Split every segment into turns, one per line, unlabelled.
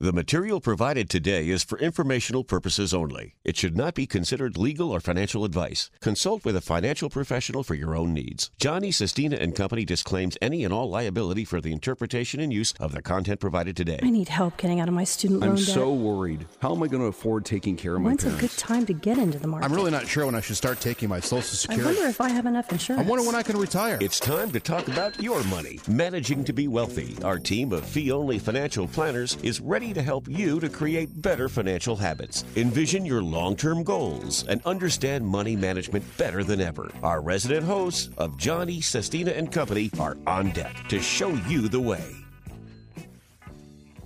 The material provided today is for informational purposes only. It should not be considered legal or financial advice. Consult with a financial professional for your own needs. Johnny Sestina and Company disclaims any and all liability for the interpretation and use of the content provided today.
I need help getting out of my student loan debt.
I'm
debt.
so worried. How am I going to afford taking care of my
When's a good time to get into the market?
I'm really not sure when I should start taking my Social Security.
I wonder if I have enough insurance.
I wonder when I can retire.
It's time to talk about your money. Managing to be wealthy. Our team of fee only financial planners is ready to help you to create better financial habits. Envision your long term goals and understand money management better than ever. Our resident hosts of Johnny, Sestina, and Company are on deck to show you the way.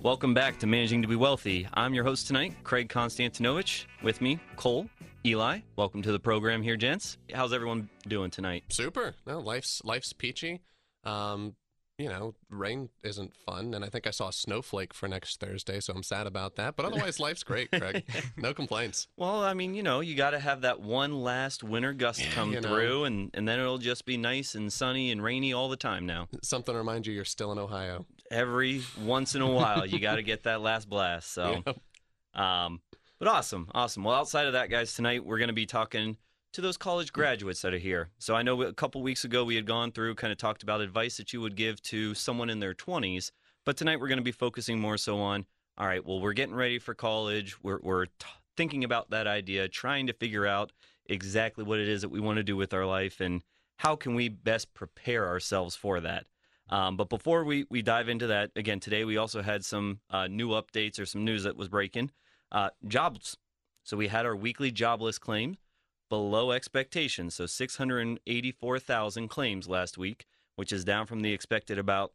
Welcome back to Managing to Be Wealthy. I'm your host tonight, Craig Konstantinovich. With me, Cole, Eli. Welcome to the program here, gents. How's everyone doing tonight?
Super. No, life's life's peachy. Um, you know, rain isn't fun, and I think I saw a snowflake for next Thursday, so I'm sad about that. But otherwise, life's great, Craig. no complaints.
Well, I mean, you know, you got to have that one last winter gust come
you know.
through, and, and then it'll just be nice and sunny and rainy all the time now.
Something to remind you you're still in Ohio.
Every once in a while, you got to get that last blast. So,
Yep.
um, but awesome, awesome. Well, outside of that, guys, tonight we're going to be talking to those college graduates that are here. So I know a couple weeks ago we had gone through, kind of talked about advice that you would give to someone in their 20s, but tonight we're going to be focusing more so on, all right, well, we're getting ready for college. We're, we're t- thinking about that idea, trying to figure out exactly what it is that we want to do with our life and how can we best prepare ourselves for that. Um, but before we, we dive into that, again, today we also had some uh, new updates or some news that was breaking. Uh, jobs. So we had our weekly jobless claims below expectations. So 684,000 claims last week, which is down from the expected about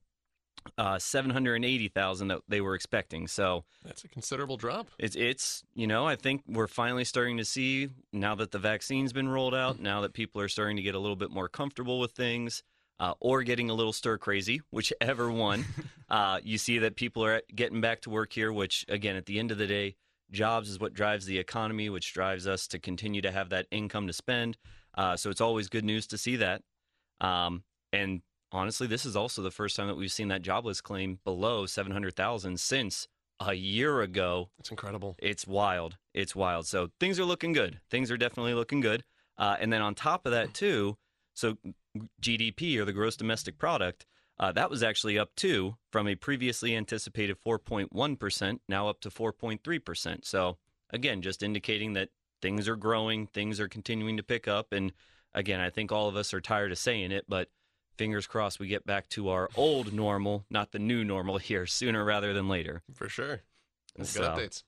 uh, 780,000 that they were expecting. So
That's a considerable drop.
it's it's you know I think we're finally starting to see now that the vaccine's been rolled out, now that people are starting to get a little bit more comfortable with things. Uh, or getting a little stir crazy, whichever one. uh, you see that people are getting back to work here, which, again, at the end of the day, jobs is what drives the economy, which drives us to continue to have that income to spend. Uh, so it's always good news to see that. Um, and honestly, this is also the first time that we've seen that jobless claim below 700,000 since a year ago.
It's incredible.
It's wild. It's wild. So things are looking good. Things are definitely looking good. Uh, and then on top of that, too, so GDP or the gross domestic product, uh, that was actually up too from a previously anticipated 4.1%, now up to 4.3%. So again, just indicating that things are growing, things are continuing to pick up. And again, I think all of us are tired of saying it, but fingers crossed we get back to our old normal, not the new normal here sooner rather than later.
For sure. Good
So-
updates.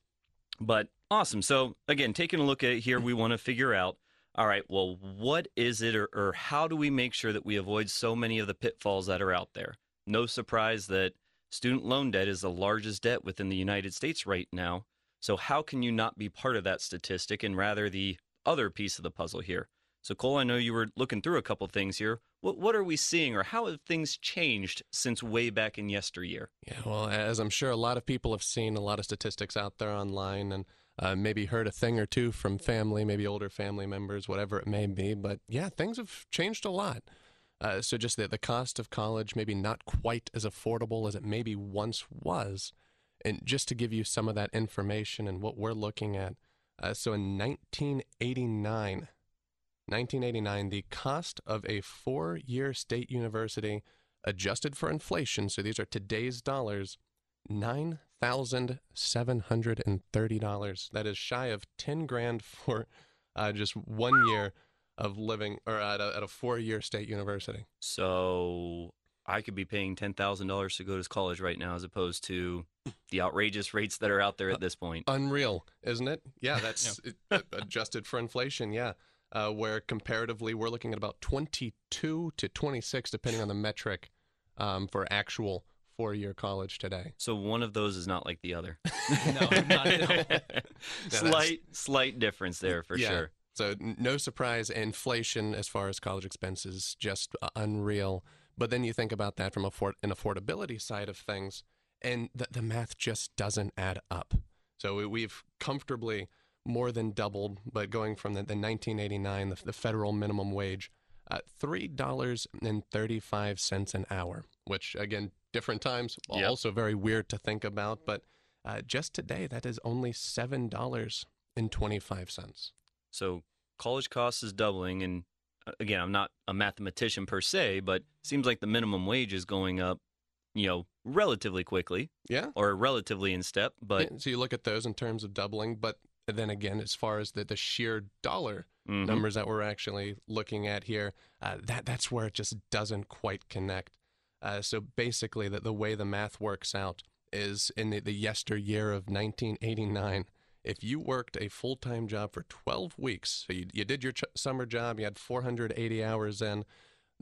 But awesome. So again, taking a look at it here, we want to figure out, all right, well, what is it or, or how do we make sure that we avoid so many of the pitfalls that are out there? No surprise that student loan debt is the largest debt within the United States right now. So how can you not be part of that statistic and rather the other piece of the puzzle here? So Cole, I know you were looking through a couple things here. What what are we seeing or how have things changed since way back in yesteryear?
Yeah, well, as I'm sure a lot of people have seen a lot of statistics out there online and uh, maybe heard a thing or two from family, maybe older family members, whatever it may be. But yeah, things have changed a lot. Uh, so just the, the cost of college maybe not quite as affordable as it maybe once was. And just to give you some of that information and what we're looking at. Uh, so in 1989, 1989, the cost of a four-year state university adjusted for inflation, so these are today's dollars, nine thousand seven hundred and thirty dollars. That is shy of ten grand for uh, just one year of living, or at a, at a four-year state university.
So I could be paying ten thousand dollars to go to college right now, as opposed to the outrageous rates that are out there at this point.
Unreal, isn't it? Yeah, that's it- uh, adjusted for inflation. Yeah. Uh, where comparatively we're looking at about 22 to 26, depending on the metric, um, for actual four-year college today.
So one of those is not like the other.
No, not at all.
slight, slight difference there for
Yeah.
sure.
So no surprise, inflation as far as college expenses just uh, unreal. But then you think about that from afford- an affordability side of things, and the, the math just doesn't add up. So we, we've comfortably more than doubled, but going from the, the 1989, the, the federal minimum wage, uh, three dollars and thirty-five cents an hour, which again, different times,
Yep.
also very weird to think about, but Uh, just today, that is only seven dollars and twenty-five cents.
So college costs is doubling, and uh, again, I'm not a mathematician per se, but seems like the minimum wage is going up, you know, relatively quickly
Yeah.
or relatively in step. But
Yeah, so you look at those in terms of doubling, but then again, as far as the, the sheer dollar
Mhm.
numbers that we're actually looking at here, uh, that that's where it just doesn't quite connect. Uh, so basically, the, the way the math works out is in the, the yesteryear of 1989, if you worked a full time job for 12 weeks, so you, you did your ch- summer job, you had 480 hours in.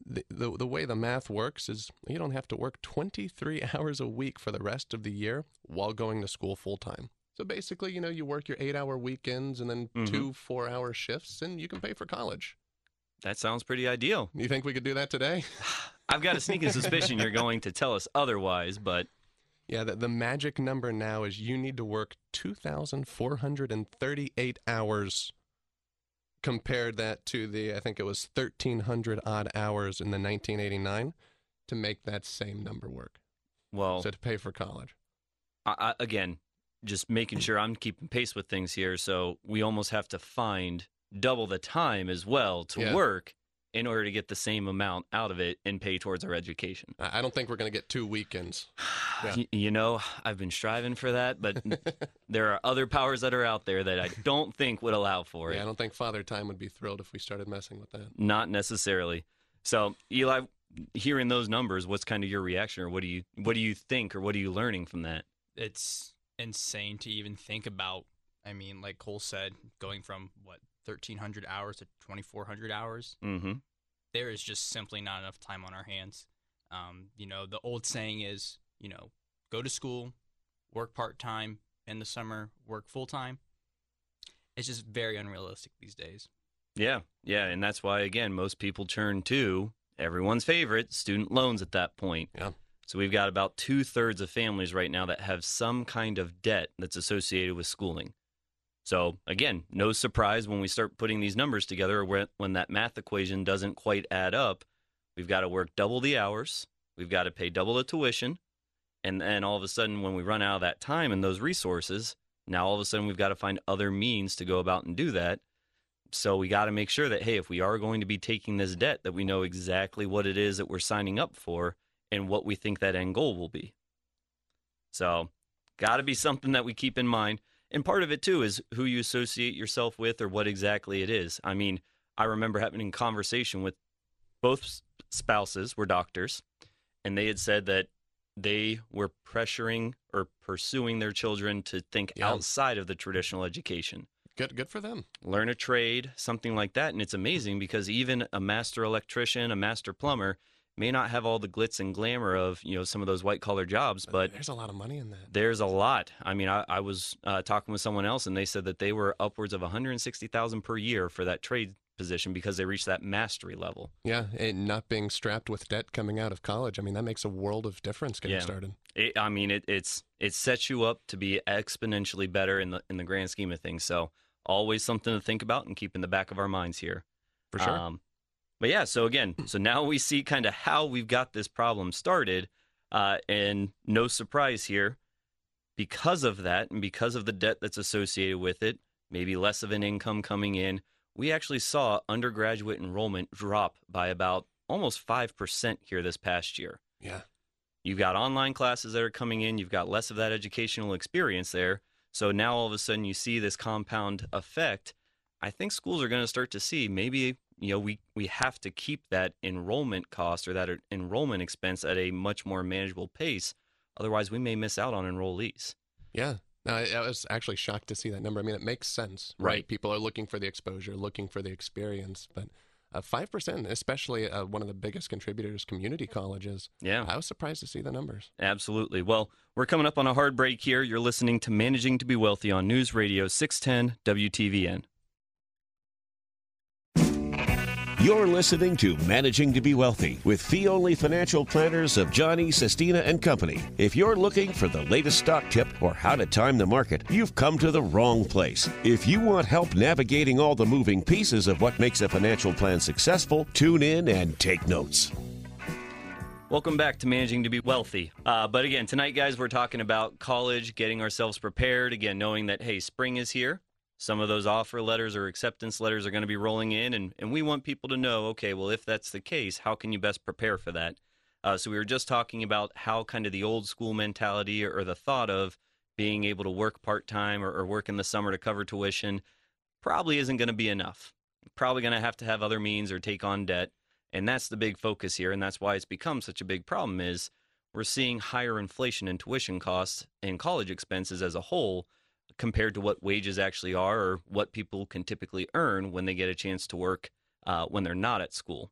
The, the, the way the math works is you don't have to work 23 hours a week for the rest of the year while going to school full time. So basically, you know, you work your eight hour weekends and then
Mhm.
two four hour shifts, and you can pay for college.
That sounds pretty ideal.
You think we could do that today?
I've got a sneaking suspicion you're going to tell us otherwise, but
Yeah, the, the magic number now is you need to work 2,438 hours. Compared that to the, I think it was 1,300 odd hours in the 1989 to make that same number work.
well,
So to pay for college.
I, I, again, just making sure I'm keeping pace with things here. So we almost have to find double the time as well to
Yeah.
work in order to get the same amount out of it and pay towards our education.
I I don't think we're going to get two weekends. Yeah.
Y- You know, I've been striving for that, but there are other powers that are out there that I don't think would allow for it.
Yeah, I don't think Father Time would be thrilled if we started messing with that.
Not necessarily. So, Eli, hearing those numbers, what's kind of your reaction, or what do you what do you think, or what are you learning from that?
it's insane to even think about. I mean, like Cole said, going from what 1,300 hours to 2,400 hours,
Mm-hmm.
there is just simply not enough time on our hands. Um, you know, the old saying is, you know, go to school, work part time in the summer, work full time. It's just very unrealistic these days.
Yeah, yeah, and that's why again most people turn to everyone's favorite student loans at that point.
Yeah.
So we've got about two thirds of families right now that have some kind of debt that's associated with schooling. So again, no surprise when we start putting these numbers together when, when that math equation doesn't quite add up. We've got to work double the hours. We've got to pay double the tuition. And then all of a sudden, when we run out of that time and those resources, now all of a sudden we've got to find other means to go about and do that. So we got to make sure that hey, if we are going to be taking this debt, that we know exactly what it is that we're signing up for and what we think that end goal will be. So, got to be something that we keep in mind. And part of it too is who you associate yourself with or what exactly it is. I mean, I remember having a conversation with both spouses were doctors, and they had said that they were pressuring or pursuing their children to think
Yeah.
outside of the traditional education
Good, good for them.
learn a trade, something like that. And it's amazing because even a master electrician, a master plumber may not have all the glitz and glamour of, you know, some of those white collar jobs, but
there's a lot of money in that.
there's a lot. I mean, I, I was uh, talking with someone else and they said that they were upwards of 160,000 per year for that trade position because they reached that mastery level.
Yeah, and not being strapped with debt coming out of college. I mean, that makes a world of difference getting
Yeah.
started.
It, I mean, it, it's it sets you up to be exponentially better in the in the grand scheme of things. So always something to think about and keep in the back of our minds here.
For sure.
Um, but yeah, so again, so now we see kind of how we've got this problem started, uh, and no surprise here, because of that and because of the debt that's associated with it, maybe less of an income coming in, we actually saw undergraduate enrollment drop by about almost five percent here this past year.
yeah.
You've got online classes that are coming in. You've got less of that educational experience there. So now all of a sudden you see this compound effect. I think schools are going to start to see maybe you know we we have to keep that enrollment cost or that enrollment expense at a much more manageable pace. Otherwise, we may miss out on enrollees.
Yeah. No, I, I was actually shocked to see that number. I mean, it makes sense,
Right.
People are looking for the exposure, looking for the experience, but uh, five percent, especially uh, one of the biggest contributors, community colleges.
Yeah.
I was surprised to see the numbers.
Absolutely. Well, we're coming up on a hard break here. You're listening to Managing to Be Wealthy on News Radio 610 WTVN.
You're listening to Managing to Be Wealthy with fee only financial planners of Johnny, Sestina, and Company. If you're looking for the latest stock tip or how to time the market, you've come to the wrong place. If you want help navigating all the moving pieces of what makes a financial plan successful, tune in and take notes.
Welcome back to Managing to Be Wealthy. Uh, but again, tonight, guys, we're talking about college, getting ourselves prepared. Again, knowing that, hey, spring is here. Some of those offer letters or acceptance letters are going to be rolling in, and, and we want people to know, okay, well, if that's the case, how can you best prepare for that? Uh, so we were just talking about how kind of the old school mentality or the thought of being able to work part time or, or work in the summer to cover tuition probably isn't going to be enough. Probably going to have to have other means or take on debt. And that's the big focus here. And that's why it's become such a big problem is we're seeing higher inflation in tuition costs and college expenses as a whole compared to what wages actually are or what people can typically earn when they get a chance to work uh, when they're not at school.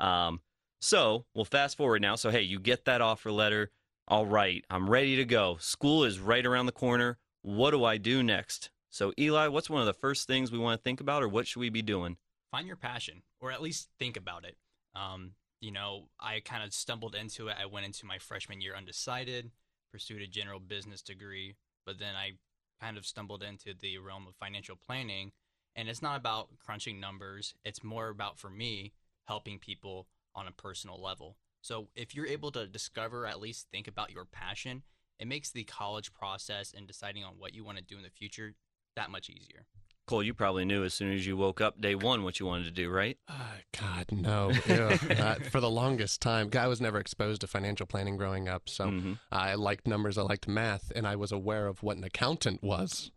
Um, so we'll fast forward now. So, hey, you get that offer letter. All right, I'm ready to go. School is right around the corner. What do I do next? So, Eli, what's one of the first things we want to think about, or what should we be doing?
Find your passion, or at least think about it. Um, you know, I kind of stumbled into it. I went into my freshman year undecided, pursued a general business degree, but then I kind of stumbled into the realm of financial planning. And it's not about crunching numbers, it's more about, for me, helping people on a personal level. So if you're able to discover, at least think about your passion, it makes the college process and deciding on what you want to do in the future that much easier.
Cole, you probably knew as soon as you woke up day one what you wanted to do, right?
Uh, God, no. Uh, for the longest time, I was never exposed to financial planning growing up. So
Mhm.
I liked numbers, I liked math, and I was aware of what an accountant was.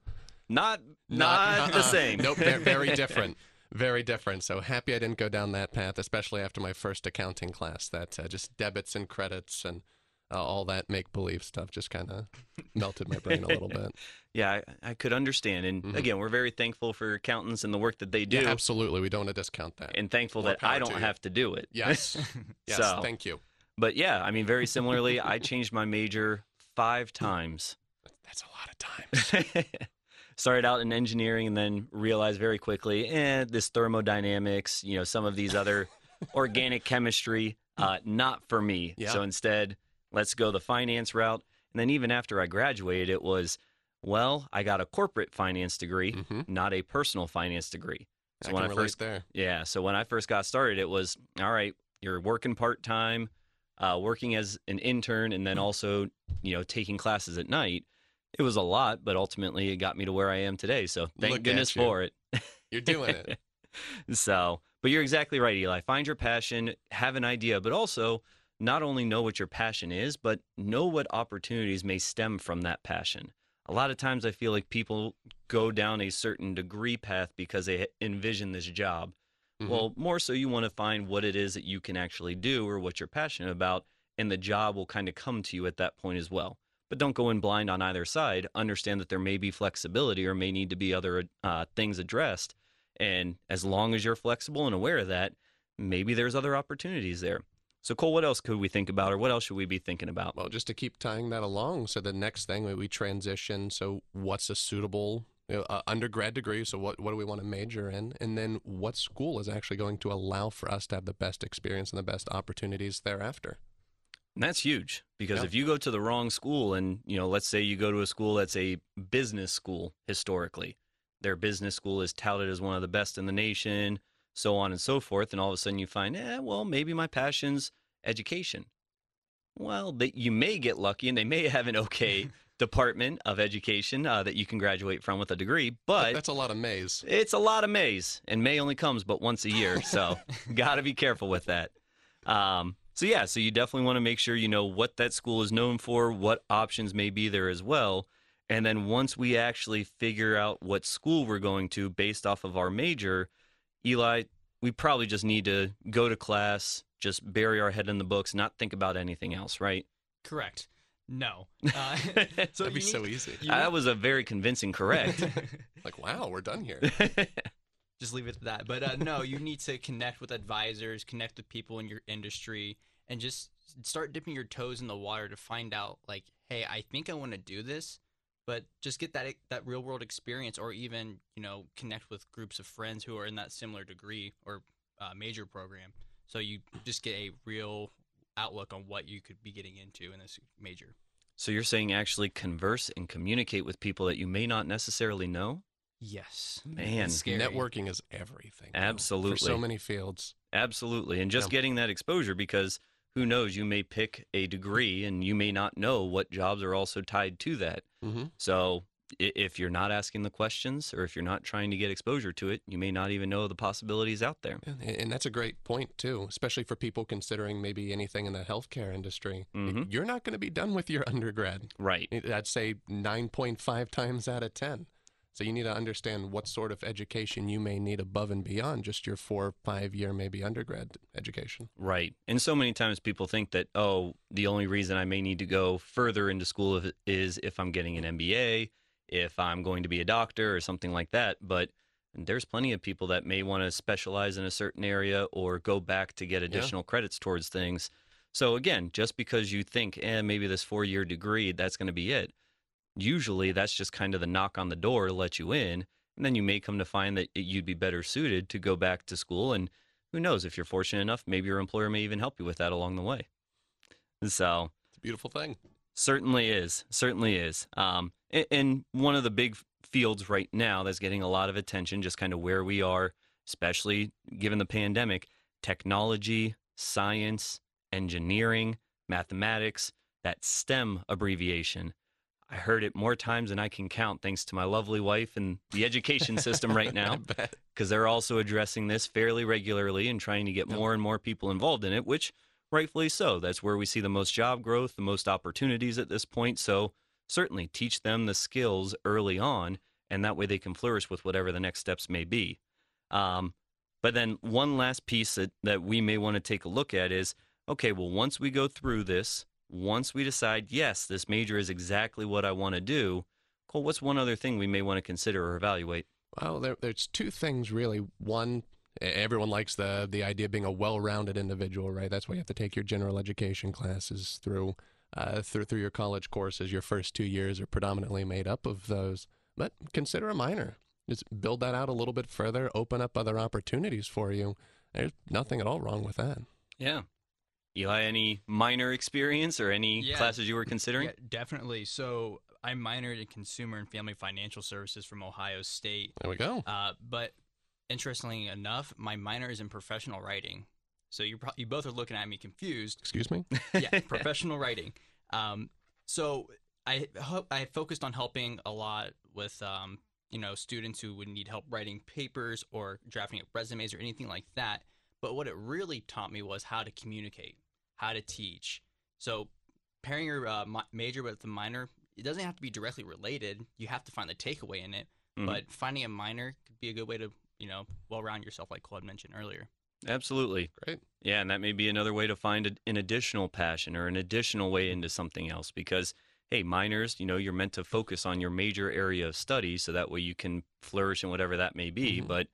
Not, not, the
uh-uh.
same.
Nope, very, very different. Very different. So happy I didn't go down that path, especially after my first accounting class. That uh, just debits and credits and uh, all that make believe stuff just kind of melted my brain a little bit.
Yeah, I, I could understand. And
Mhm.
again, we're very thankful for accountants and the work that they do,
Yeah, absolutely. We don't want to discount that.
and thankful
More
that I don't
to
have to do it.
yes. Yes.
So-
Thank you.
But yeah, I mean, very similarly, I changed my major five times.
That's a lot of times.
Started out in engineering and then realized very quickly, eh, this thermodynamics, you know, some of these other organic chemistry, uh, not for me.
Yeah.
So instead, let's go the finance route. And then even after I graduated, it was, well, I got a corporate finance degree,
Mhm.
not a personal finance degree. So
I
when I first
there.
Yeah. So when I first got started, it was all right. You're working part time, uh, working as an intern, and then also, you know, taking classes at night. It was a lot, but ultimately, it got me to where I am today. So thank
Look
goodness for it.
You're doing it.
so, but you're exactly right, Eli. Find your passion, have an idea, but also not only know what your passion is, but know what opportunities may stem from that passion. A lot of times I feel like people go down a certain degree path because they envision this job.
Mhm.
Well, more so, you want to find what it is that you can actually do or what you're passionate about, and the job will kind of come to you at that point as well. But don't go in blind on either side. Understand that there may be flexibility or may need to be other uh, things addressed. And as long as you're flexible and aware of that, maybe there's other opportunities there. So, Cole, what else could we think about, or what else should we be thinking about?
Well, just to keep tying that along, so the next thing we- we transition. So, what's a suitable you know, uh, undergrad degree? So, what what do we want to major in? And then, what school is actually going to allow for us to have the best experience and the best opportunities thereafter?
And that's huge because
Yeah.
if you go to the wrong school and, you know, let's say you go to a school that's a business school historically, their business school is touted as one of the best in the nation, so on and so forth, and all of a sudden you find, eh, well, maybe my passion's education. Well, you may get lucky and they may have an okay department of education uh, that you can graduate from with a degree, but
That's a lot of maze.
it's a lot of Mays, and May only comes but once a year, so got to be careful with that. Um, so yeah, so you definitely want to make sure you know what that school is known for, what options may be there as well, and then once we actually figure out what school we're going to based off of our major, Eli, we probably just need to go to class, just bury our head in the books, not think about anything else, right?
Correct. No. Uh, so
That'd be
you
so easy.
you
that was a very convincing correct.
Like, wow, we're done here.
just leave it at that. But uh, no, you need to connect with advisors, connect with people in your industry, and just start dipping your toes in the water to find out, like, hey, I think I want to do this, but just get that that real world experience, or even you know connect with groups of friends who are in that similar degree or uh, major program, so you just get a real outlook on what you could be getting into in this major.
So you're saying actually converse and communicate with people that you may not necessarily know?
Yes,
Man,
scary.
Networking is everything. though,
Absolutely.
For so many fields.
Absolutely. And just
Yeah.
getting that exposure because who knows, you may pick a degree and you may not know what jobs are also tied to that.
hmm
So if you're not asking the questions or if you're not trying to get exposure to it, you may not even know the possibilities out there.
And, that's a great point too, especially for people considering maybe anything in the healthcare industry.
Mhm.
You're not going to be done with your undergrad.
Right.
I'd say 9.5 times out of 10. So you need to understand what sort of education you may need above and beyond just your four, five year maybe undergrad education.
Right. And so many times people think that, oh, the only reason I may need to go further into school if- is if I'm getting an MBA, if I'm going to be a doctor or something like that. But there's plenty of people that may want to specialize in a certain area or go back to get additional credits towards things. So again, just because you think, eh, maybe this four year degree, that's going to be it. Usually that's just kind of the knock on the door to let you in. And then you may come to find that you'd be better suited to go back to school and who knows if you're fortunate enough maybe your employer may even help you with that along the way so
It's a beautiful thing.
certainly is certainly is um, and one of the big fields right now that's getting a lot of attention just kind of where we are especially given the pandemic technology science engineering mathematics that stem abbreviation i heard it more times than i can count thanks to my lovely wife and the education system right now because they're also addressing this fairly regularly and trying to get
Yep.
more and more people involved in it, which rightfully so. That's where we see the most job growth, the most opportunities at this point. So certainly teach them the skills early on, and that way they can flourish with whatever the next steps may be. Um, but then one last piece that, that we may want to take a look at is okay, well, once we go through this, once we decide, yes, this major is exactly what I want to do, Cole, what's one other thing we may want to consider or evaluate?
Well, there, there's two things really. One, everyone likes the the idea of being a well-rounded individual, right? That's why you have to take your general education classes through uh, through through your college courses. Your first two years are predominantly made up of those. But consider a minor. Just build that out a little bit further. Open up other opportunities for you. There's nothing at all wrong with that.
Yeah. Eli, any minor experience or any
Yeah.
classes you were considering?
Yeah, definitely. So I minored in consumer and family financial services from Ohio State.
There we go.
Uh, but interestingly enough, my minor is in professional writing. So you pro- you both are looking at me confused.
Excuse me.
yeah, professional writing. Um, so I ho- I focused on helping a lot with um, you know students who would need help writing papers or drafting up resumes or anything like that. But what it really taught me was how to communicate, how to teach. So pairing your uh, mi- major with a minor, it doesn't have to be directly related. You have to find the takeaway in it.
Mhm.
But finding a minor could be a good way to you know well round yourself, like Claude mentioned earlier.
Absolutely.
Great.
Yeah, and that may be another way to find a, an additional passion or an additional way into something else because, hey, minors, you know, you're meant to focus on your major area of study so that way you can flourish in whatever that may be.
Mhm.
But,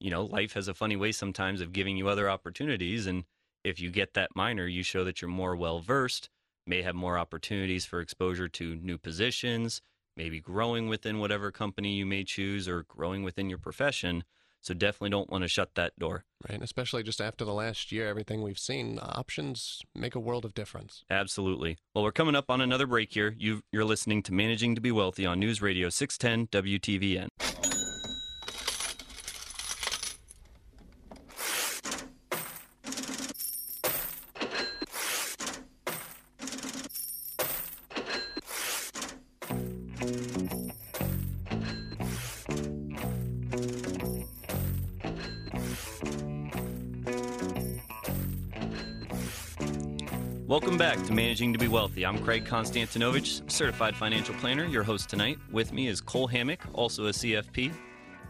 you know, life has a funny way sometimes of giving you other opportunities. And if you get that minor, you show that you're more well versed, may have more opportunities for exposure to new positions, maybe growing within whatever company you may choose or growing within your profession. So definitely don't want to shut that door.
Right. And especially just after the last year, everything we've seen, options make a world of difference.
Absolutely. Well, we're coming up on another break here. You, you're listening to Managing to Be Wealthy on News Radio 610 WTVN. Welcome back to Managing to Be Wealthy. I'm Craig Konstantinovich, certified financial planner, your host tonight. With me is Cole Hammock, also a CFP.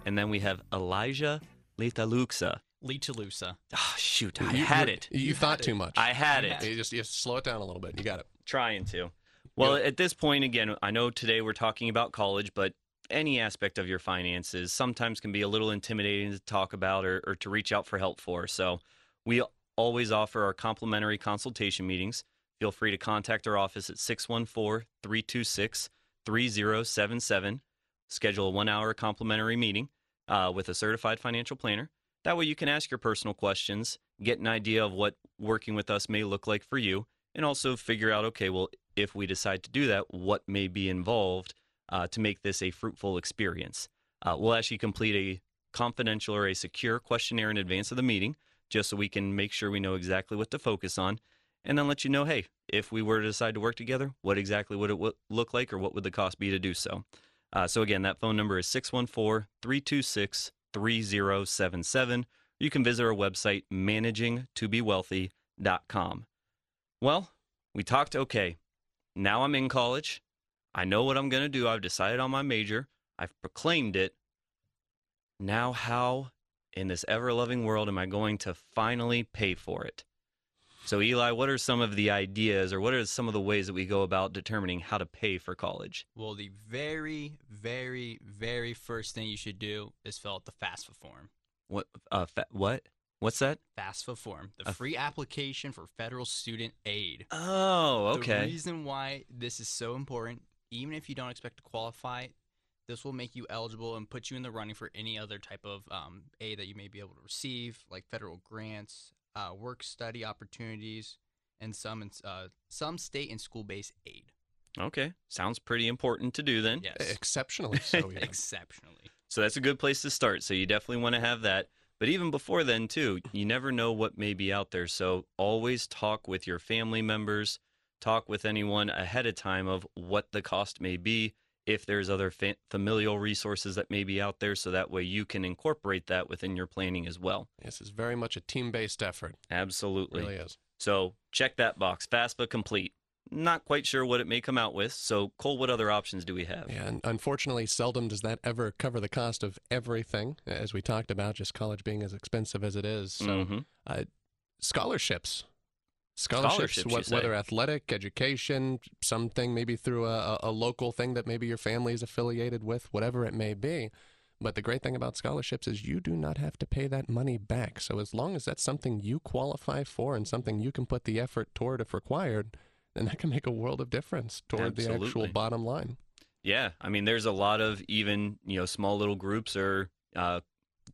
And then we have Elijah Letaluxa.
Lee Toulousa.
Oh, ah, shoot, I
You-
had it.
You,
You
thought
it.
too much.
I had it.
You just, you just slow it down a little bit. You got it.
Trying to. Well,
Good.
at this point, again, I know today we're talking about college, but any aspect of your finances sometimes can be a little intimidating to talk about or, or to reach out for help for. So we always offer our complimentary consultation meetings. Feel free to contact our office at 614 326 3077. Schedule a one hour complimentary meeting uh, with a certified financial planner. That way you can ask your personal questions, get an idea of what working with us may look like for you, and also figure out okay, well, if we decide to do that, what may be involved uh, to make this a fruitful experience. Uh, we'll actually complete a confidential or a secure questionnaire in advance of the meeting, just so we can make sure we know exactly what to focus on. and then let you know, hey, if we were to decide to work together, what exactly would it look like or what would the cost be to do so? Uh, so again, that phone number is 614 326 3077. You can visit our website, managingtobewealthy.com. Well, we talked okay. Now I'm in college. I know what I'm going to do. I've decided on my major. I've proclaimed it. Now, how in this ever loving world am I going to finally pay for it? So, Eli, what are some of the ideas or what are some of the ways that we go about determining how to pay for college?
Well, the very, very, very first thing you should do is fill out the FAFSA form.
What? Uh, fa- what? What's that?
FAFSA form, the
A-
free application for federal student aid.
Oh, okay.
The reason why this is so important, even if you don't expect to qualify, this will make you eligible and put you in the running for any other type of um, aid that you may be able to receive, like federal grants, uh, work study opportunities, and some uh, some state and school based aid.
Okay. Sounds pretty important to do then.
Yes,
Exceptionally so. even.
exceptionally.
So that's a good place to start. So you definitely want to have that. But even before then, too, you never know what may be out there. So always talk with your family members, talk with anyone ahead of time of what the cost may be, if there's other fa- familial resources that may be out there. So that way you can incorporate that within your planning as well.
This is very much a team based effort. It
Absolutely.
really is.
So check that box. FAFSA complete. Not quite sure what it may come out with. So, Cole, what other options do we have?
Yeah, and unfortunately, seldom does that ever cover the cost of everything, as we talked about, just college being as expensive as it is. So,
Mhm.
uh, scholarships. Scholarships,
Scholarships, you
wh-
say.
whether athletic, education, something maybe through a, a- local thing that maybe your family is affiliated with, whatever it may be. But the great thing about scholarships is you do not have to pay that money back. So as long as that's something you qualify for and something you can put the effort toward if required, then that can make a world of difference toward the actual bottom line.
Yeah, I mean, there's a lot of even you know small little groups or uh,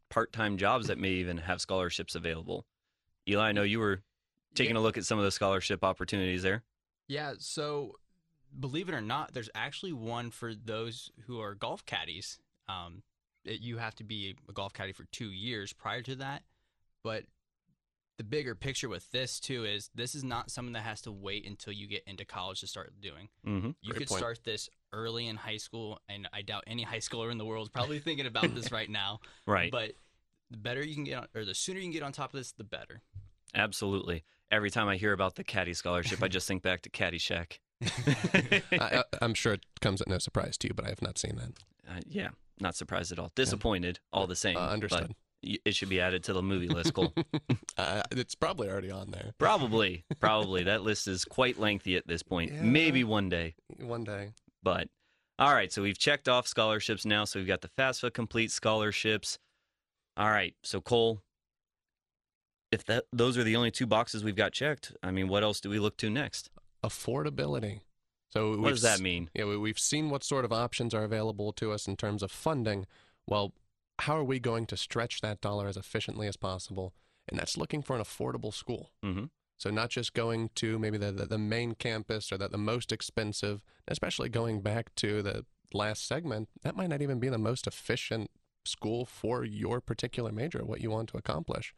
part-time jobs that may even have scholarships available. Eli, I know you were taking a look at some of the scholarship opportunities there.
Yeah, so believe it or not, there's actually one for those who are golf caddies. Um, it, you have to be a golf caddy for two years prior to that. But the bigger picture with this too is this is not something that has to wait until you get into college to start doing.
Mm-hmm.
You
Great
could
point.
start this early in high school, and I doubt any high schooler in the world is probably thinking about this right now.
Right.
But the better you can get on, or the sooner you can get on top of this, the better.
Absolutely. Every time I hear about the caddy scholarship, I just think back to Caddyshack.
I, I, I'm sure it comes at no surprise to you, but I have not seen that.
Uh, yeah, not surprised at all. Disappointed, all the same.
Uh, understood.
it should be added to the movie list. Cole.
uh, it's probably already on there.
probably, probably. That list is quite lengthy at this point.
Yeah.
Maybe one day.
One day.
But all right, so we've checked off scholarships now. So we've got the FAFSA complete scholarships. All right, so Cole, if that those are the only two boxes we've got checked, I mean, what else do we look to next?
Affordability. So
What does that mean?
Yeah, we, we've seen what sort of options are available to us in terms of funding. Well, how are we going to stretch that dollar as efficiently as possible? And that's looking for an affordable school.
Mm-hmm.
So not just going to maybe the, the, the main campus or the, the most expensive, especially going back to the last segment, that might not even be the most efficient school for your particular major, what you want to accomplish.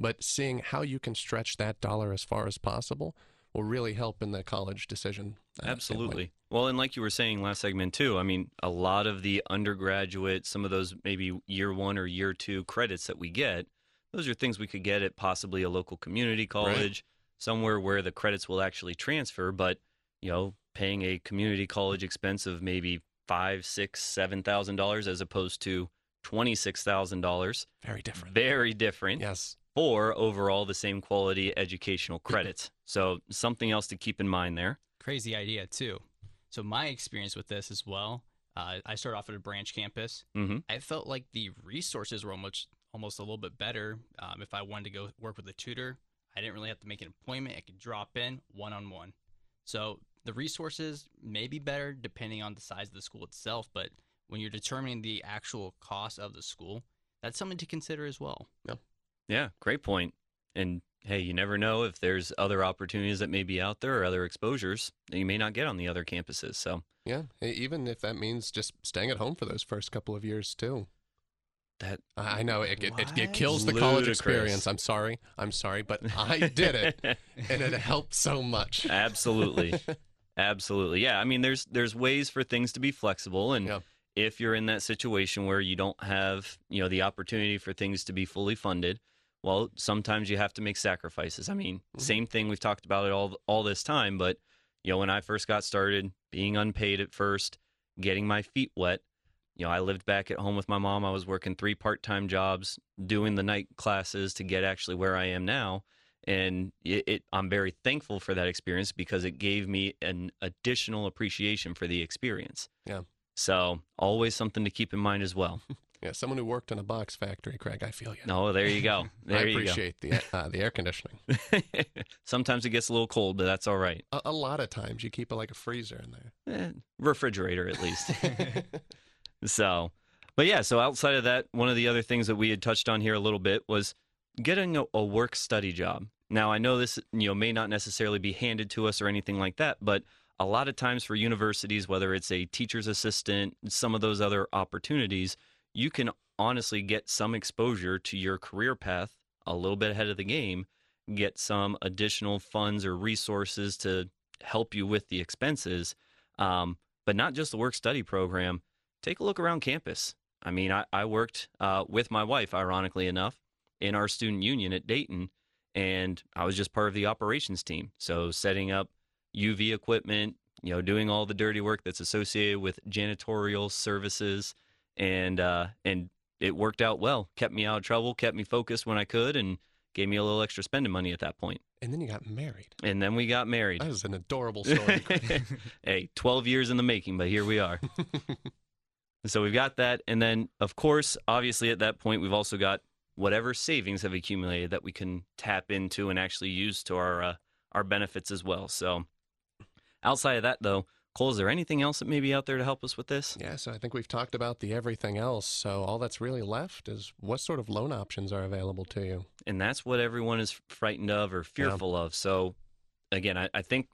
But seeing how you can stretch that dollar as far as possible will really help in the college decision. uh, standpoint.
Absolutely. Well, and like you were saying last segment too, I mean, a lot of the undergraduate, some of those maybe year one or year two credits that we get, those are things we could get at possibly a local community college, somewhere where the credits will actually transfer. But you know, paying a community college expense of maybe five, six, seven thousand dollars as opposed to twenty six thousand dollars,
Very different.
very different
Yes.
For overall the same quality educational credits. so something else to keep in mind there.
Crazy idea too. So my experience with this as well. Uh, I started off at a branch campus.
Mm-hmm.
I felt like the resources were almost almost a little bit better. Um, if I wanted to go work with a tutor, I didn't really have to make an appointment. I could drop in one on one. So the resources may be better depending on the size of the school itself, but when you're determining the actual cost of the school, that's something to consider as well.
Yeah, great point. And hey, you never know if there's other opportunities that may be out there or other exposures that you may not get on the other campuses. So,
Yeah. Even if that means just staying at home for those first couple of years too.
That
I know it, it, it, it kills the college experience. I'm sorry. I'm sorry, but I did it, and it helped so much.
Absolutely. Absolutely. Yeah. I mean, there's there's ways for things to be flexible, and
Yeah.
if you're in that situation where you don't have you know the opportunity for things to be fully funded, well, sometimes you have to make sacrifices. I mean,
Mm-hmm.
same thing we've talked about it all all this time, but you know, when I first got started, being unpaid at first, getting my feet wet. You know, I lived back at home with my mom. I was working three part-time jobs, doing the night classes to get actually where I am now and it, it I'm very thankful for that experience because it gave me an additional appreciation for the experience.
Yeah.
So always something to keep in mind as well.
Yeah, someone who worked in a box factory, Craig. I feel you.
No, there you go. There
I
you
appreciate the uh, the air conditioning.
Sometimes it gets a little cold, but that's all right.
A, a lot of times you keep it like a freezer in there.
Eh, refrigerator at least. so, but yeah, so outside of that, one of the other things that we had touched on here a little bit was getting a, a work study job. Now, I know this, you know, may not necessarily be handed to us or anything like that, but a lot of times for universities, whether it's a teacher's assistant, some of those other opportunities, you can honestly get some exposure to your career path a little bit ahead of the game, get some additional funds or resources to help you with the expenses. Um, but not just the work study program. Take a look around campus. I mean, I, I worked uh, with my wife, ironically enough, in our student union at Dayton, and I was just part of the operations team. So setting up UV equipment, you know, doing all the dirty work that's associated with janitorial services, and uh, and it worked out well. Kept me out of trouble, kept me focused when I could, and gave me a little extra spending money at that point.
And then you got married.
And then we got married.
That is an adorable story.
Hey, 12 years in the making, but here we are. so we've got that. And then, of course, obviously at that point, we've also got whatever savings have accumulated that we can tap into and actually use to our, uh, our benefits as well. So outside of that, though, Cole, is there anything else that may be out there to help us with this?
yeah, so I think we've talked about the everything else. So all that's really left is what sort of loan options are available to you.
and that's what everyone is frightened of or fearful of. So, again, I, I think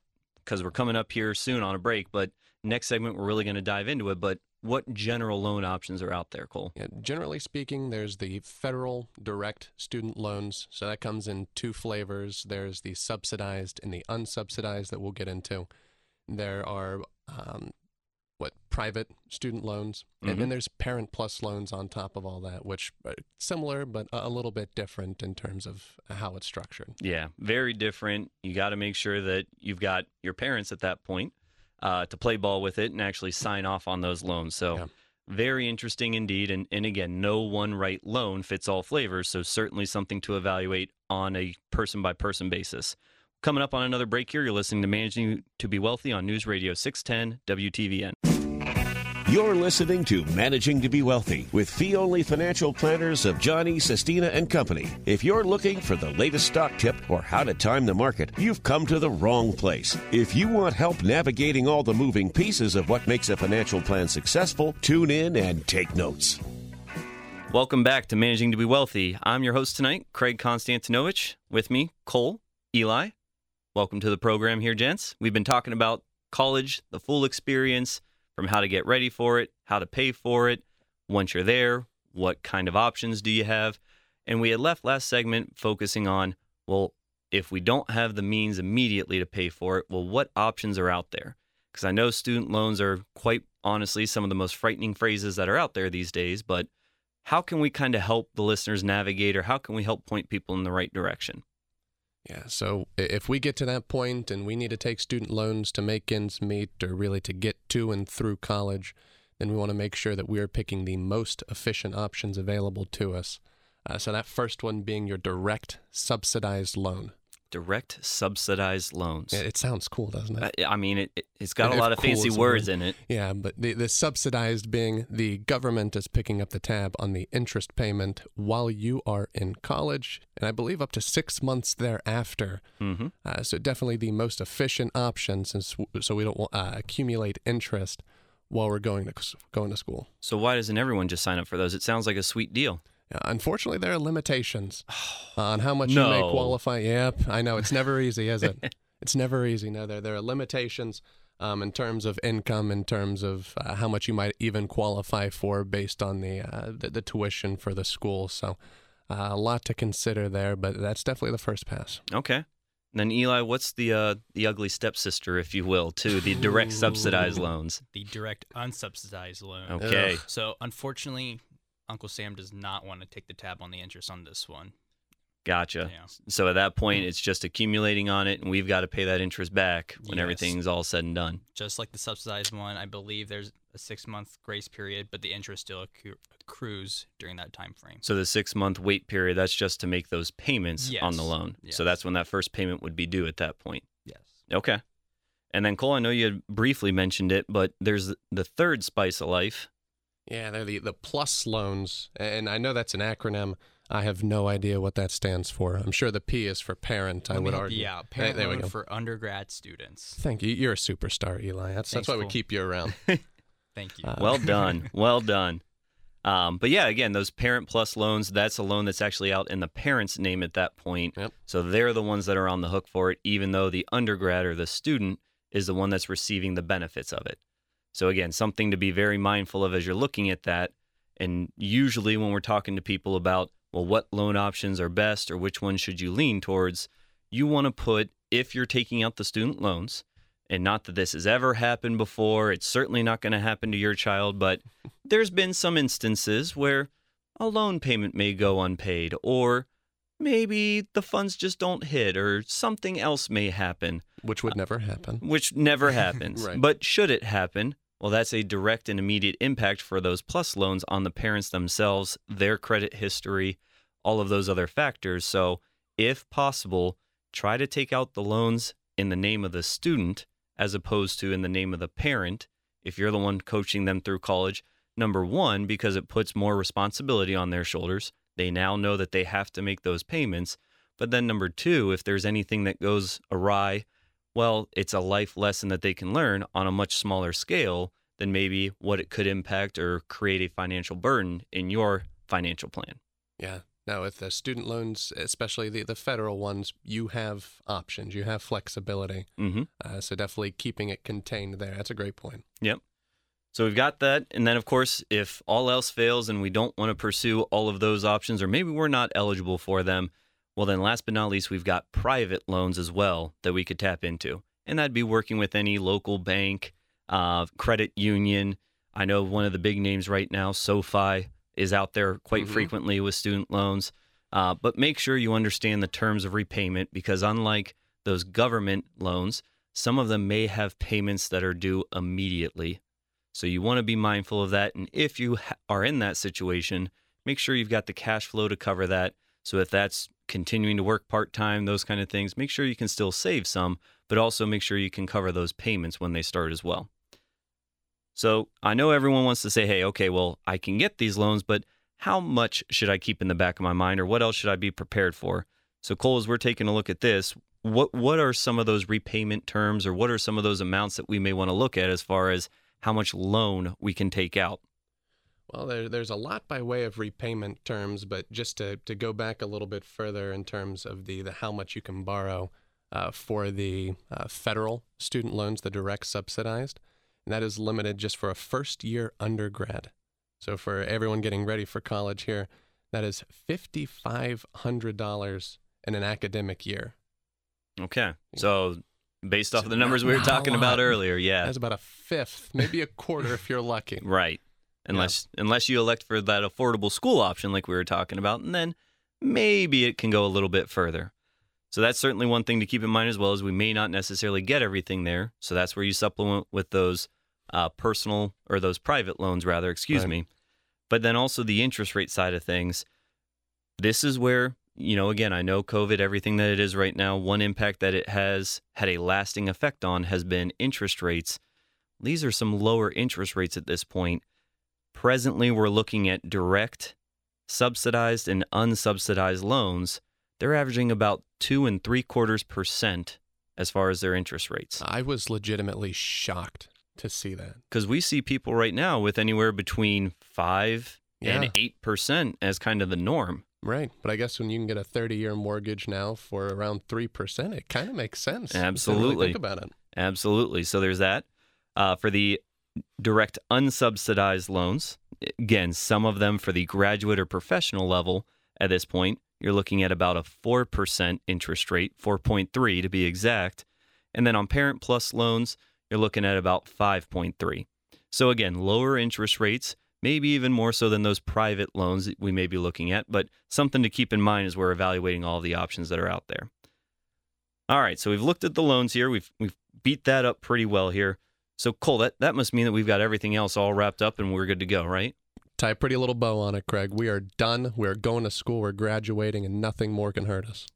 because we're coming up here soon on a break, but next segment we're really going to dive into it. But what general loan options are out there, Cole?
Yeah, generally speaking, there's the federal direct student loans. So that comes in two flavors. There's the subsidized and the unsubsidized that we'll get into. There are um, what private student loans, and
Mhm.
then there's parent plus loans on top of all that, which are similar but a a little bit different in terms of how it's structured.
Yeah, very different. You got to make sure that you've got your parents at that point uh, to play ball with it and actually sign off on those loans. So,
Yeah.
very interesting indeed. And, and again, no one right loan fits all flavors. So, certainly something to evaluate on a person by person basis. Coming up on another break here, you're listening to Managing to Be Wealthy on News Radio 610 WTVN.
You're listening to Managing to Be Wealthy with fee only financial planners of Johnny, Sestina, and Company. If you're looking for the latest stock tip or how to time the market, you've come to the wrong place. If you want help navigating all the moving pieces of what makes a financial plan successful, tune in and take notes.
Welcome back to Managing to Be Wealthy. I'm your host tonight, Craig Konstantinovich. With me, Cole, Eli. Welcome to the program here, gents. We've been talking about college, the full experience, from how to get ready for it, how to pay for it, once you're there, what kind of options do you have? And we had left last segment focusing on, well, if we don't have the means immediately to pay for it, well, what options are out there? Because I know student loans are quite honestly some of the most frightening phrases that are out there these days, but how can we kind of help the listeners navigate or how can we help point people in the right direction?
Yeah, so if we get to that point and we need to take student loans to make ends meet or really to get to and through college, then we want to make sure that we are picking the most efficient options available to us. Uh, so that first one being your direct subsidized loan.
Direct subsidized loans.
It, it sounds cool, doesn't it?
I I mean, it, it, it's got a lot of
cool
fancy words
word.
in it.
Yeah, but the, the subsidized being the government is picking up the tab on the interest payment while you are in college, and I believe up to six months thereafter.
hmm
Uh, so definitely the most efficient option, since so we don't uh, accumulate interest while we're going to going to school.
So why doesn't everyone just sign up for those? It sounds like a sweet deal.
Uh, unfortunately, there are limitations on how much you may qualify. Yep, I know it's never easy, is it? it's never easy. No, there there are limitations. um, in terms of income, in terms of uh, how much you might even qualify for based on the uh, the, the tuition for the school. So uh, a lot to consider there, but that's definitely the first pass.
Okay. And then Eli, what's the uh, the ugly stepsister, if you will, to the direct subsidized loans?
The direct unsubsidized loan.
Okay.
So unfortunately, Uncle Sam does not want to take the tab on the interest on this one.
Gotcha.
Yeah.
So at that point, it's just accumulating on it, and we've got to pay that interest back when
Yes.
everything's all said and done.
Just like the subsidized one, I believe there's a six month grace period, but the interest still accru- accrues during that time frame.
So the six month wait period, that's just to make those payments on the loan.
Yes.
So that's when that first payment would be due at that point.
Yes.
Okay. And then Cole, I know you had briefly mentioned it, but there's the third spice of life.
Yeah, they're the, the plus loans. And I know that's an acronym. I have no idea what that stands for. I'm sure the P is for parent, I
Let
would
help
argue.
you out.
There-
Parent
there
loan for undergrad students.
Thank you. You're a superstar, Eli. That's,
Thanks,
that's why we
Cole.
keep you around.
Thank you.
Uh,
Well done. well done. Um, but yeah, again, those parent plus loans, that's a loan that's actually out in the parent's name at that point.
Yep.
So they're the ones that are on the hook for it, even though the undergrad or the student is the one that's receiving the benefits of it. So again, something to be very mindful of as you're looking at that. And usually when we're talking to people about, well, what loan options are best or which one should you lean towards, you want to put, if you're taking out the student loans, and not that this has ever happened before, it's certainly not going to happen to your child, but there's been some instances where a loan payment may go unpaid, or maybe the funds just don't hit, or something else may happen,
which would never happen.
which never happens.
Right.
But should it happen, well, that's a direct and immediate impact for those plus loans on the parents themselves, their credit history, all of those other factors. So, if possible, try to take out the loans in the name of the student as opposed to in the name of the parent if you're the one coaching them through college. Number one, because it puts more responsibility on their shoulders. They now know that they have to make those payments. But then, number two, if there's anything that goes awry, well, it's a life lesson that they can learn on a much smaller scale than maybe what it could impact or create a financial burden in your financial plan.
Yeah. Now, with the student loans, especially the, the federal ones, you have options, you have flexibility.
Mm-hmm.
Uh, so definitely keeping it contained there. That's a great point.
Yep. So we've got that. And then, of course, if all else fails and we don't want to pursue all of those options, or maybe we're not eligible for them, well, then last but not least, we've got private loans as well that we could tap into. And that'd be working with any local bank, uh, credit union. I know one of the big names right now, SoFi, is out there quite
Mhm.
frequently with student loans. Uh, but make sure you understand the terms of repayment because, unlike those government loans, some of them may have payments that are due immediately. So you want to be mindful of that. And if you ha- are in that situation, make sure you've got the cash flow to cover that. So if that's continuing to work part time, those kind of things, make sure you can still save some, but also make sure you can cover those payments when they start as well. So I know everyone wants to say, hey, okay, well, I can get these loans, but how much should I keep in the back of my mind or what else should I be prepared for? So Cole, as we're taking a look at this, what what are some of those repayment terms or what are some of those amounts that we may want to look at as far as how much loan we can take out?
Well, there, there's a lot by way of repayment terms, but just to, to go back a little bit further in terms of the, the how much you can borrow uh, for the uh, federal student loans, the direct subsidized, and that is limited just for a first year undergrad. So for everyone getting ready for college here, that is $5,500 in an academic year.
Okay. So based off
So
of the numbers we were talking about earlier, yeah.
That's about a fifth, maybe a quarter if you're lucky.
Right. Unless unless you elect for that affordable school option like we were talking about, and then maybe it can go a little bit further. So that's certainly one thing to keep in mind as well as we may not necessarily get everything there. So that's where you supplement with those uh, personal or those private loans rather, excuse
Right.
me. But then also the interest rate side of things. This is where, you know, again, I know COVID, everything that it is right now, one impact that it has had a lasting effect on has been interest rates. These are some lower interest rates at this point. Presently, we're looking at direct, subsidized, and unsubsidized loans. They're averaging about two and three quarters percent as far as their interest rates.
I was legitimately shocked to see that.
Because we see people right now with anywhere between five
Yeah.
and eight percent as kind of the norm.
Right. But I guess when you can get a 30 year mortgage now for around 3%, it kind of makes sense. you really
Absolutely.
Think about it.
Absolutely. So there's that. Uh, for the direct unsubsidized loans, again, some of them for the graduate or professional level at this point, you're looking at about a 4% interest rate, 4.3 to be exact. And then on Parent Plus loans, you're looking at about 5.3. So again, lower interest rates, maybe even more so than those private loans that we may be looking at, but something to keep in mind as we're evaluating all the options that are out there. All right, so we've looked at the loans here. We've we've beat that up pretty well here. So Cole, that, that must mean that we've got everything else all wrapped up and we're good to go, right?
Tie a pretty little bow on it, Craig. We are done. We're going to school. We're graduating, and nothing more can hurt us.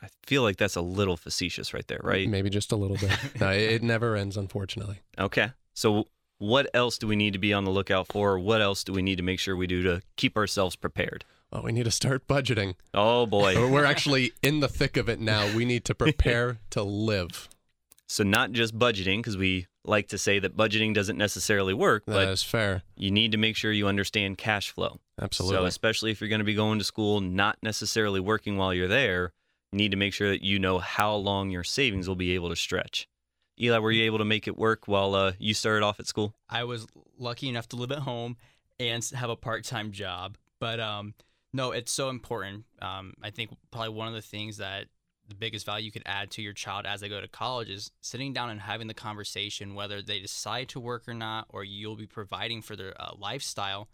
I feel like that's a little facetious right there, right?
Maybe just a little bit. no, it never ends, unfortunately.
Okay. So what else do we need to be on the lookout for? Or what else do we need to make sure we do to keep ourselves prepared?
Well, we need to start budgeting.
Oh boy.
We're actually in the thick of it now. We need to prepare to live.
So not just budgeting because we like to say that budgeting doesn't necessarily work,
That
but
is fair.
you need to make sure you understand cash flow.
Absolutely.
So especially if you're going to be going to school, not necessarily working while you're there, you need to make sure that you know how long your savings will be able to stretch. Eli, were you able to make it work while uh, you started off at school?
I was lucky enough to live at home and have a part-time job. But um, no, it's so important. Um, I think probably one of the things that the biggest value you could add to your child as they go to college is sitting down and having the conversation, whether they decide to work or not, or you'll be providing for their uh, lifestyle,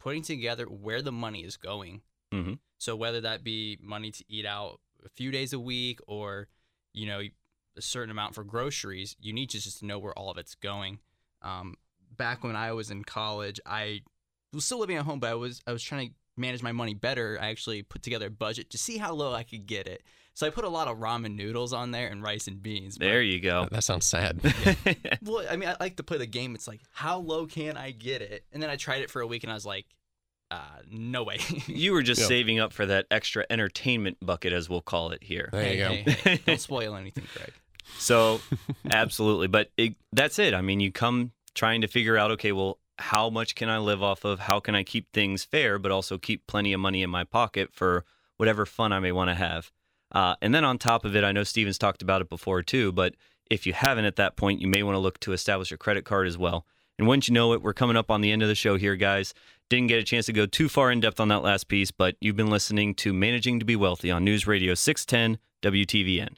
putting together where the money is going.
Mm-hmm.
So whether that be money to eat out a few days a week or, you know, a certain amount for groceries, you need to just know where all of it's going. Um, back when I was in college, I was still living at home, but I was I was trying to manage my money better. I actually put together a budget to see how low I could get it. So I put a lot of ramen noodles on there and rice and beans.
There you go.
that sounds sad.
well, I mean, I like to play the game. It's like, how low can I get it? And then I tried it for a week, and I was like, uh, no way.
you were just
Yeah.
saving up for that extra entertainment bucket, as we'll call it here.
There you go.
Hey, hey, hey, don't spoil anything, Craig.
So, absolutely. But it, that's it. I mean, you come trying to figure out, okay, well, how much can I live off of? How can I keep things fair, but also keep plenty of money in my pocket for whatever fun I may want to have? Uh, and then on top of it, I know Steven's talked about it before too, but if you haven't at that point, you may want to look to establish a credit card as well. And once you know it, we're coming up on the end of the show here, guys. Didn't get a chance to go too far in depth on that last piece, but you've been listening to Managing to Be Wealthy on News Radio 610 WTVN.